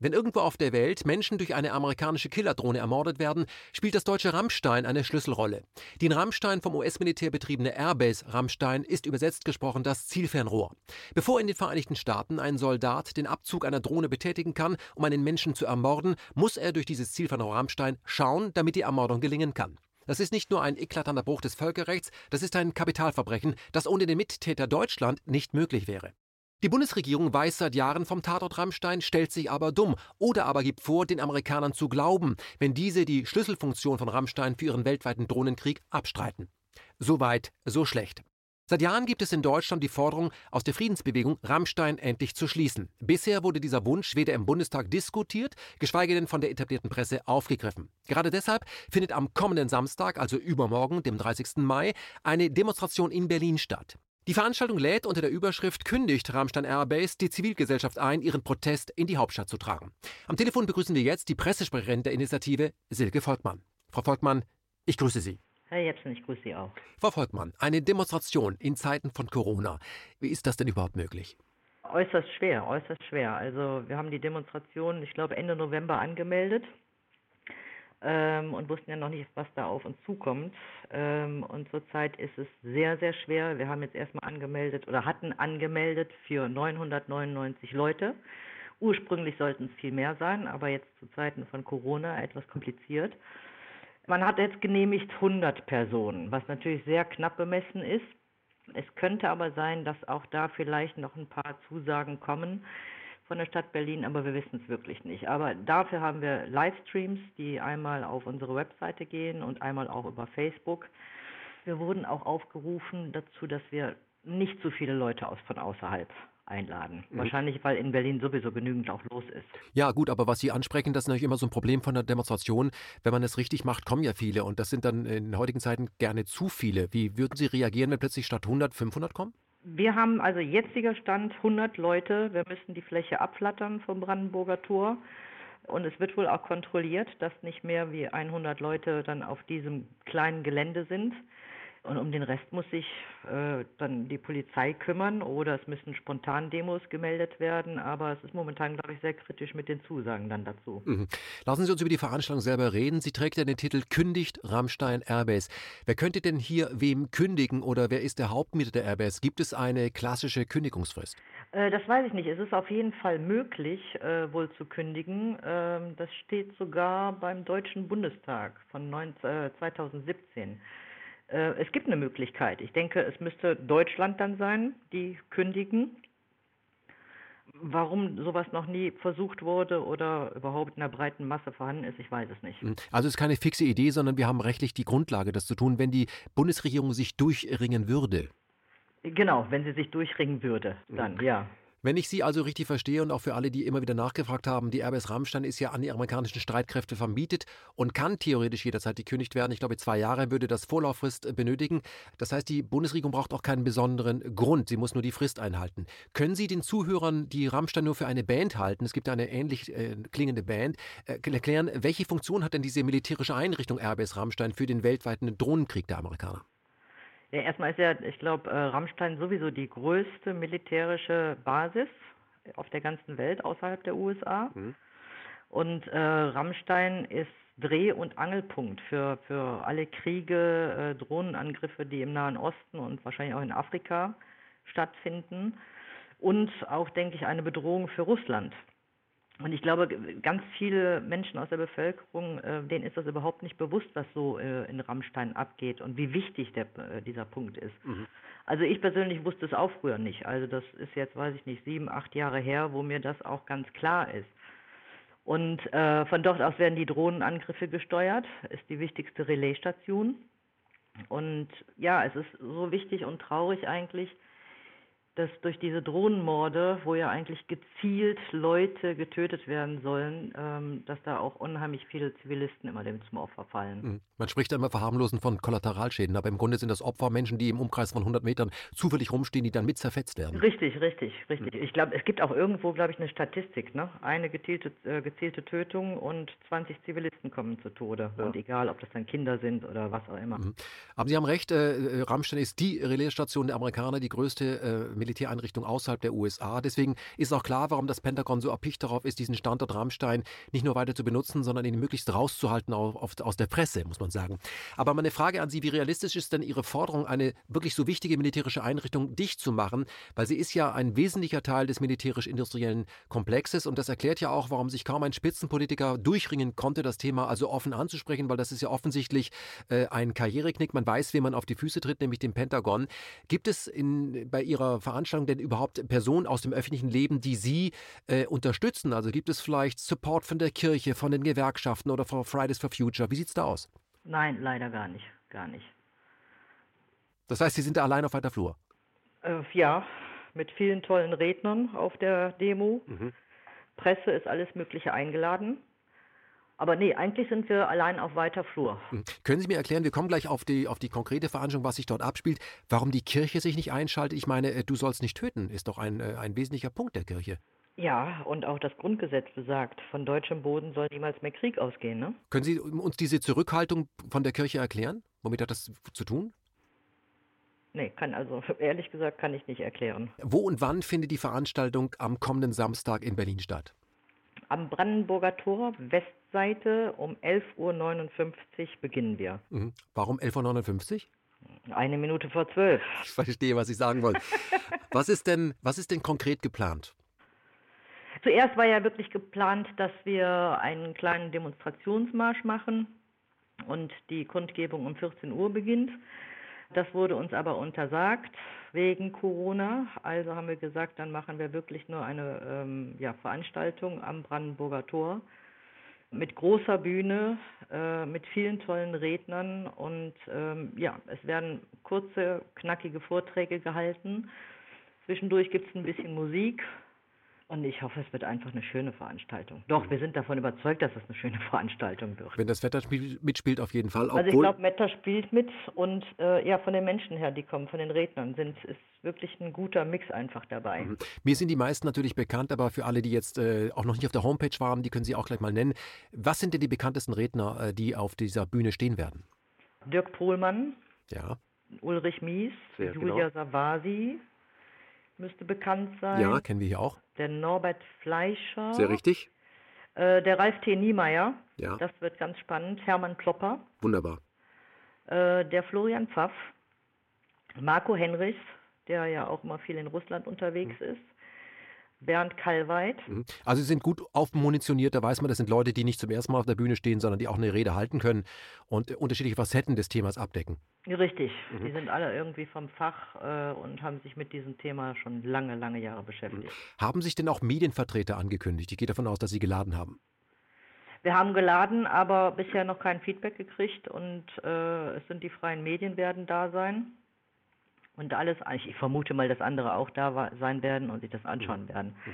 Wenn irgendwo auf der Welt Menschen durch eine amerikanische Killerdrohne ermordet werden, spielt das deutsche Rammstein eine Schlüsselrolle. Die in Rammstein vom US-Militär betriebene Airbase Rammstein ist übersetzt gesprochen das Zielfernrohr. Bevor in den Vereinigten Staaten ein Soldat den Abzug einer Drohne betätigen kann, um einen Menschen zu ermorden, muss er durch dieses Zielfernrohr Rammstein schauen, damit die Ermordung gelingen kann. Das ist nicht nur ein eklatanter Bruch des Völkerrechts, das ist ein Kapitalverbrechen, das ohne den Mittäter Deutschland nicht möglich wäre. Die Bundesregierung weiß seit Jahren vom Tatort Rammstein, stellt sich aber dumm oder aber gibt vor, den Amerikanern zu glauben, wenn diese die Schlüsselfunktion von Rammstein für ihren weltweiten Drohnenkrieg abstreiten. So weit, so schlecht. Seit Jahren gibt es in Deutschland die Forderung aus der Friedensbewegung, Rammstein endlich zu schließen. Bisher wurde dieser Wunsch weder im Bundestag diskutiert, geschweige denn von der etablierten Presse aufgegriffen. Gerade deshalb findet am kommenden Samstag, also übermorgen, dem 30. Mai, eine Demonstration in Berlin statt. Die Veranstaltung lädt unter der Überschrift Kündigt Rammstein Airbase die Zivilgesellschaft ein, ihren Protest in die Hauptstadt zu tragen. Am Telefon begrüßen wir jetzt die Pressesprecherin der Initiative, Silke Volkmann. Frau Volkmann, ich grüße Sie. Herr Jepsen, ich grüße Sie auch. Frau Volkmann, eine Demonstration in Zeiten von Corona. Wie ist das denn überhaupt möglich? Äußerst schwer, äußerst schwer. Also wir haben die Demonstration, ich glaube, Ende November angemeldet ähm, und wussten ja noch nicht, was da auf uns zukommt. Ähm, und zurzeit ist es sehr, sehr schwer. Wir haben jetzt erstmal angemeldet oder hatten angemeldet für 999 Leute. Ursprünglich sollten es viel mehr sein, aber jetzt zu Zeiten von Corona etwas kompliziert. Man hat jetzt genehmigt 100 Personen, was natürlich sehr knapp bemessen ist. Es könnte aber sein, dass auch da vielleicht noch ein paar Zusagen kommen von der Stadt Berlin, aber wir wissen es wirklich nicht. Aber dafür haben wir Livestreams, die einmal auf unsere Webseite gehen und einmal auch über Facebook. Wir wurden auch aufgerufen dazu, dass wir nicht so viele Leute aus von außerhalb einladen. Mhm. Wahrscheinlich, weil in Berlin sowieso genügend auch los ist. Ja, gut, aber was Sie ansprechen, das ist natürlich immer so ein Problem von der Demonstration. Wenn man es richtig macht, kommen ja viele und das sind dann in heutigen Zeiten gerne zu viele. Wie würden Sie reagieren, wenn plötzlich statt 100 500 kommen? Wir haben also jetziger Stand 100 Leute. Wir müssen die Fläche abflattern vom Brandenburger Tor. Und es wird wohl auch kontrolliert, dass nicht mehr wie 100 Leute dann auf diesem kleinen Gelände sind. Und um den Rest muss sich äh, dann die Polizei kümmern oder es müssen spontan Demos gemeldet werden. Aber es ist momentan, glaube ich, sehr kritisch mit den Zusagen dann dazu. Mhm. Lassen Sie uns über die Veranstaltung selber reden. Sie trägt ja den Titel Kündigt Rammstein Airbase. Wer könnte denn hier wem kündigen oder wer ist der Hauptmieter der Airbase? Gibt es eine klassische Kündigungsfrist? Äh, das weiß ich nicht. Es ist auf jeden Fall möglich, äh, wohl zu kündigen. Ähm, das steht sogar beim Deutschen Bundestag von 19, äh, 2017. Äh, es gibt eine Möglichkeit. Ich denke, es müsste Deutschland dann sein, die kündigen. Warum sowas noch nie versucht wurde oder überhaupt in der breiten Masse vorhanden ist, ich weiß es nicht. Hm. Also es ist keine fixe Idee, sondern wir haben rechtlich die Grundlage, das zu tun, wenn die Bundesregierung sich durchringen würde. Genau, wenn sie sich durchringen würde, dann, mhm. ja. Wenn ich Sie also richtig verstehe und auch für alle, die immer wieder nachgefragt haben, die Airbus Rammstein ist ja an die amerikanischen Streitkräfte vermietet und kann theoretisch jederzeit gekündigt werden. Ich glaube, zwei Jahre würde das Vorlauffrist äh, benötigen. Das heißt, die Bundesregierung braucht auch keinen besonderen Grund. Sie muss nur die Frist einhalten. Können Sie den Zuhörern, die Rammstein nur für eine Band halten, es gibt eine ähnlich äh, klingende Band, äh, erklären, welche Funktion hat denn diese militärische Einrichtung Airbus Rammstein für den weltweiten Drohnenkrieg der Amerikaner? Ja, erstmal ist ja, ich glaube, äh, Rammstein sowieso die größte militärische Basis auf der ganzen Welt außerhalb der USA. Mhm. Und äh, Rammstein ist Dreh- und Angelpunkt für, für alle Kriege, äh, Drohnenangriffe, die im Nahen Osten und wahrscheinlich auch in Afrika stattfinden. Und auch, denke ich, eine Bedrohung für Russland. Und ich glaube, ganz viele Menschen aus der Bevölkerung, äh, denen ist das überhaupt nicht bewusst, was so äh, in Rammstein abgeht und wie wichtig der, äh, dieser Punkt ist. Mhm. Also ich persönlich wusste es auch früher nicht. Also das ist jetzt, weiß ich nicht, sieben, acht Jahre her, wo mir das auch ganz klar ist. Und äh, von dort aus werden die Drohnenangriffe gesteuert, ist die wichtigste Relaisstation. Und ja, es ist so wichtig und traurig eigentlich, dass durch diese Drohnenmorde, wo ja eigentlich gezielt Leute getötet werden sollen, ähm, dass da auch unheimlich viele Zivilisten immer dem zum Opfer fallen. Mhm. Man spricht ja immer verharmlosen von Kollateralschäden, aber im Grunde sind das Opfer Menschen, die im Umkreis von 100 Metern zufällig rumstehen, die dann mit zerfetzt werden. Richtig, richtig, richtig. Mhm. Ich glaube, es gibt auch irgendwo, glaube ich, eine Statistik, ne? Eine gezielte, äh, gezielte Tötung und 20 Zivilisten kommen zu Tode. Ja. Und egal, ob das dann Kinder sind oder was auch immer. Mhm. Aber Sie haben recht, äh, Rammstein ist die Relaisstation der Amerikaner, die größte äh, Militäreinrichtung außerhalb der USA. Deswegen ist auch klar, warum das Pentagon so erpicht darauf ist, diesen Standort Rammstein nicht nur weiter zu benutzen, sondern ihn möglichst rauszuhalten aus der Presse, muss man sagen. Aber meine Frage an Sie, wie realistisch ist denn Ihre Forderung, eine wirklich so wichtige militärische Einrichtung dicht zu machen? Weil sie ist ja ein wesentlicher Teil des militärisch-industriellen Komplexes und das erklärt ja auch, warum sich kaum ein Spitzenpolitiker durchringen konnte, das Thema also offen anzusprechen, weil das ist ja offensichtlich äh, ein Karriereknick. Man weiß, wie man auf die Füße tritt, nämlich dem Pentagon. Gibt es in, bei Ihrer Veranstaltung denn überhaupt Personen aus dem öffentlichen Leben, die Sie äh, unterstützen? Also gibt es vielleicht Support von der Kirche, von den Gewerkschaften oder von Fridays for Future? Wie sieht es da aus? Nein, leider gar nicht. Gar nicht. Das heißt, Sie sind da allein auf weiter Flur? Äh, ja, mit vielen tollen Rednern auf der Demo. Mhm. Presse ist alles Mögliche eingeladen. Aber nee, eigentlich sind wir allein auf weiter Flur. Mhm. Können Sie mir erklären, wir kommen gleich auf die, auf die konkrete Veranstaltung, was sich dort abspielt, warum die Kirche sich nicht einschaltet? Ich meine, äh, du sollst nicht töten, ist doch ein, äh, ein wesentlicher Punkt der Kirche. Ja, und auch das Grundgesetz besagt, von deutschem Boden soll niemals mehr Krieg ausgehen. Ne? Können Sie uns diese Zurückhaltung von der Kirche erklären? Womit hat das zu tun? Nee, kann also ehrlich gesagt kann ich nicht erklären. Wo und wann findet die Veranstaltung am kommenden Samstag in Berlin statt? Am Brandenburger Tor, Westseite, um 11.59 Uhr beginnen wir. Mhm. Warum 11.59 Uhr? Eine Minute vor zwölf. Ich verstehe, was Sie sagen wollen. was, ist denn, was ist denn konkret geplant? Zuerst war ja wirklich geplant, dass wir einen kleinen Demonstrationsmarsch machen und die Kundgebung um 14 Uhr beginnt. Das wurde uns aber untersagt wegen Corona. Also haben wir gesagt, dann machen wir wirklich nur eine ähm, ja, Veranstaltung am Brandenburger Tor mit großer Bühne, äh, mit vielen tollen Rednern und ähm, ja, es werden kurze, knackige Vorträge gehalten. Zwischendurch gibt es ein bisschen Musik und ich hoffe, es wird einfach eine schöne Veranstaltung. Doch, wir sind davon überzeugt, dass es eine schöne Veranstaltung wird. Wenn das Wetter mitspielt, auf jeden Fall. Also ich glaube, Wetter spielt mit und äh, ja, von den Menschen her, die kommen, von den Rednern, sind, ist wirklich ein guter Mix einfach dabei. Mhm. Mir sind die meisten natürlich bekannt, aber für alle, die jetzt äh, auch noch nicht auf der Homepage waren, die können Sie auch gleich mal nennen. Was sind denn die bekanntesten Redner, äh, die auf dieser Bühne stehen werden? Dirk Pohlmann. Ja. Ulrich Mies, Sehr Julia genau. Savasi, müsste bekannt sein. Ja, kennen wir hier auch. Der Norbert Fleischer. Sehr richtig. Äh, der Ralf T. Niemeyer. Ja. Das wird ganz spannend. Hermann Klopper. Wunderbar. Äh, der Florian Pfaff. Marco Henrichs, der ja auch immer viel in Russland unterwegs mhm. ist. Bernd Kallweit. Mhm. Also sie sind gut aufmunitioniert, da weiß man, das sind Leute, die nicht zum ersten Mal auf der Bühne stehen, sondern die auch eine Rede halten können und unterschiedliche Facetten des Themas abdecken. Richtig, mhm. die sind alle irgendwie vom Fach äh, und haben sich mit diesem Thema schon lange, lange Jahre beschäftigt. Mhm. Haben sich denn auch Medienvertreter angekündigt? Ich gehe davon aus, dass Sie geladen haben. Wir haben geladen, aber bisher noch kein Feedback gekriegt und äh, es sind die freien Medien werden da sein und alles, ich vermute mal, dass andere auch da sein werden und sich das anschauen mhm. werden. Mhm.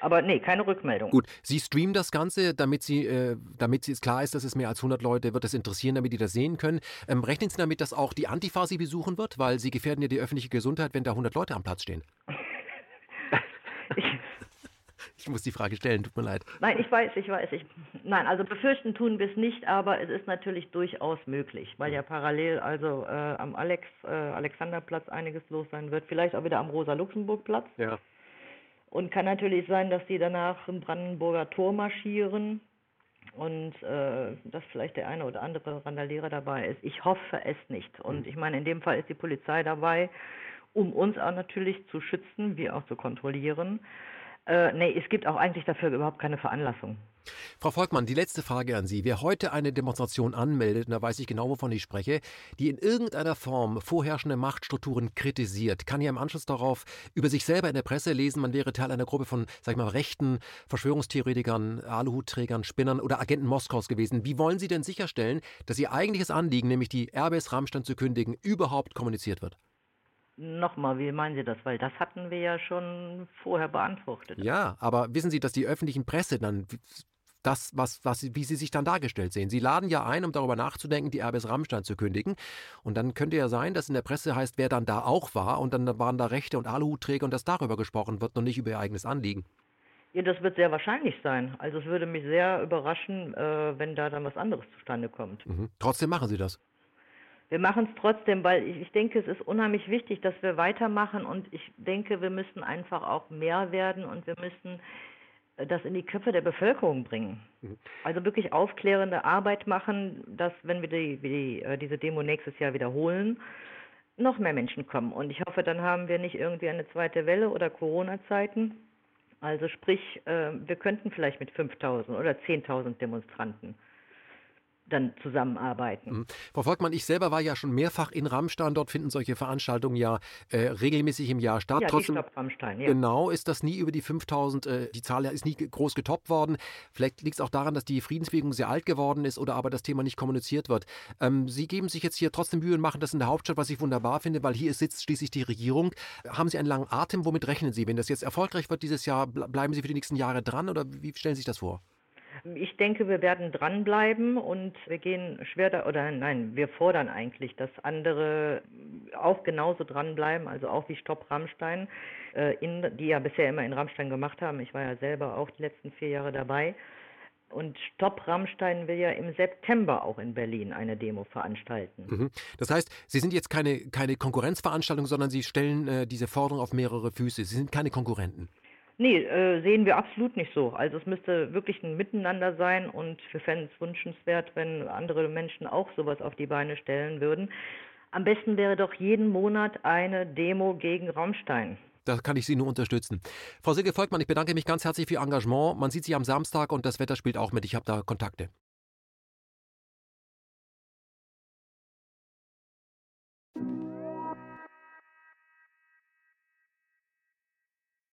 Aber nee, keine Rückmeldung. Gut, Sie streamen das Ganze, damit Sie, äh, damit es klar ist, dass es mehr als 100 Leute wird das interessieren, damit die das sehen können. Ähm, rechnen Sie damit, dass auch die Antifa Sie besuchen wird, weil Sie gefährden ja die öffentliche Gesundheit, wenn da 100 Leute am Platz stehen. ich, ich muss die Frage stellen, tut mir leid. Nein, ich weiß, ich weiß. Ich, nein, also befürchten tun wir es nicht, aber es ist natürlich durchaus möglich, weil ja parallel also äh, am Alex, äh, Alexanderplatz einiges los sein wird, vielleicht auch wieder am Rosa-Luxemburg-Platz. Ja. Und kann natürlich sein, dass die danach im Brandenburger Tor marschieren und äh, dass vielleicht der eine oder andere Randalierer dabei ist. Ich hoffe es nicht. Und mhm. ich meine, in dem Fall ist die Polizei dabei, um uns auch natürlich zu schützen, wie auch zu kontrollieren. Äh, nee, es gibt auch eigentlich dafür überhaupt keine Veranlassung. Frau Volkmann, die letzte Frage an Sie. Wer heute eine Demonstration anmeldet, und da weiß ich genau, wovon ich spreche, die in irgendeiner Form vorherrschende Machtstrukturen kritisiert, kann ja im Anschluss darauf über sich selber in der Presse lesen, man wäre Teil einer Gruppe von, sag ich mal, rechten Verschwörungstheoretikern, Aluhutträgern, Spinnern oder Agenten Moskaus gewesen. Wie wollen Sie denn sicherstellen, dass Ihr eigentliches Anliegen, nämlich die Airbus Rammstein zu kündigen, überhaupt kommuniziert wird? Nochmal, wie meinen Sie das? Weil das hatten wir ja schon vorher beantwortet. Ja, aber wissen Sie, dass die öffentlichen Presse dann das, was, was, wie sie sich dann dargestellt sehen. Sie laden ja ein, um darüber nachzudenken, die Airbus Rammstein zu kündigen. Und dann könnte ja sein, dass in der Presse heißt, wer dann da auch war. Und dann waren da Rechte und Aluhutträger und dass darüber gesprochen wird und nicht über ihr eigenes Anliegen. Ja, das wird sehr wahrscheinlich sein. Also es würde mich sehr überraschen, äh, wenn da dann was anderes zustande kommt. Mhm. Trotzdem machen Sie das. Wir machen es trotzdem, weil ich, ich denke, es ist unheimlich wichtig, dass wir weitermachen und ich denke, wir müssen einfach auch mehr werden und wir müssen äh, das in die Köpfe der Bevölkerung bringen. Mhm. Also wirklich aufklärende Arbeit machen, dass wenn wir die, die, äh, diese Demo nächstes Jahr wiederholen, noch mehr Menschen kommen. Und ich hoffe, dann haben wir nicht irgendwie eine zweite Welle oder Corona-Zeiten. Also sprich, äh, wir könnten vielleicht mit 5000 oder 10.000 Demonstranten dann zusammenarbeiten. Mhm. Frau Volkmann, ich selber war ja schon mehrfach in Rammstein. Dort finden solche Veranstaltungen ja äh, regelmäßig im Jahr statt. Ja, Trotzdem, Rammstein, ja. Genau, ist das nie über die 5000, äh, die Zahl ist nie groß getoppt worden. Vielleicht liegt es auch daran, dass die Friedensbewegung sehr alt geworden ist oder aber das Thema nicht kommuniziert wird. Ähm, Sie geben sich jetzt hier trotzdem Mühe und machen das in der Hauptstadt, was ich wunderbar finde, weil hier sitzt schließlich die Regierung. Haben Sie einen langen Atem? Womit rechnen Sie? Wenn das jetzt erfolgreich wird dieses Jahr, bleiben Sie für die nächsten Jahre dran oder wie stellen Sie sich das vor? Ich denke, wir werden dranbleiben und wir gehen schwer da, oder nein, wir fordern eigentlich, dass andere auch genauso dranbleiben, also auch wie Stopp Rammstein, äh, in, die ja bisher immer in Rammstein gemacht haben. Ich war ja selber auch die letzten vier Jahre dabei. Und Stopp Rammstein will ja im September auch in Berlin eine Demo veranstalten. Mhm. Das heißt, Sie sind jetzt keine, keine Konkurrenzveranstaltung, sondern Sie stellen äh, diese Forderung auf mehrere Füße. Sie sind keine Konkurrenten. Nee, äh, sehen wir absolut nicht so. Also es müsste wirklich ein Miteinander sein und für Fans wünschenswert, wenn andere Menschen auch sowas auf die Beine stellen würden. Am besten wäre doch jeden Monat eine Demo gegen Raumstein. Da kann ich Sie nur unterstützen. Frau Silke Volkmann, ich bedanke mich ganz herzlich für Ihr Engagement. Man sieht Sie am Samstag und das Wetter spielt auch mit. Ich habe da Kontakte.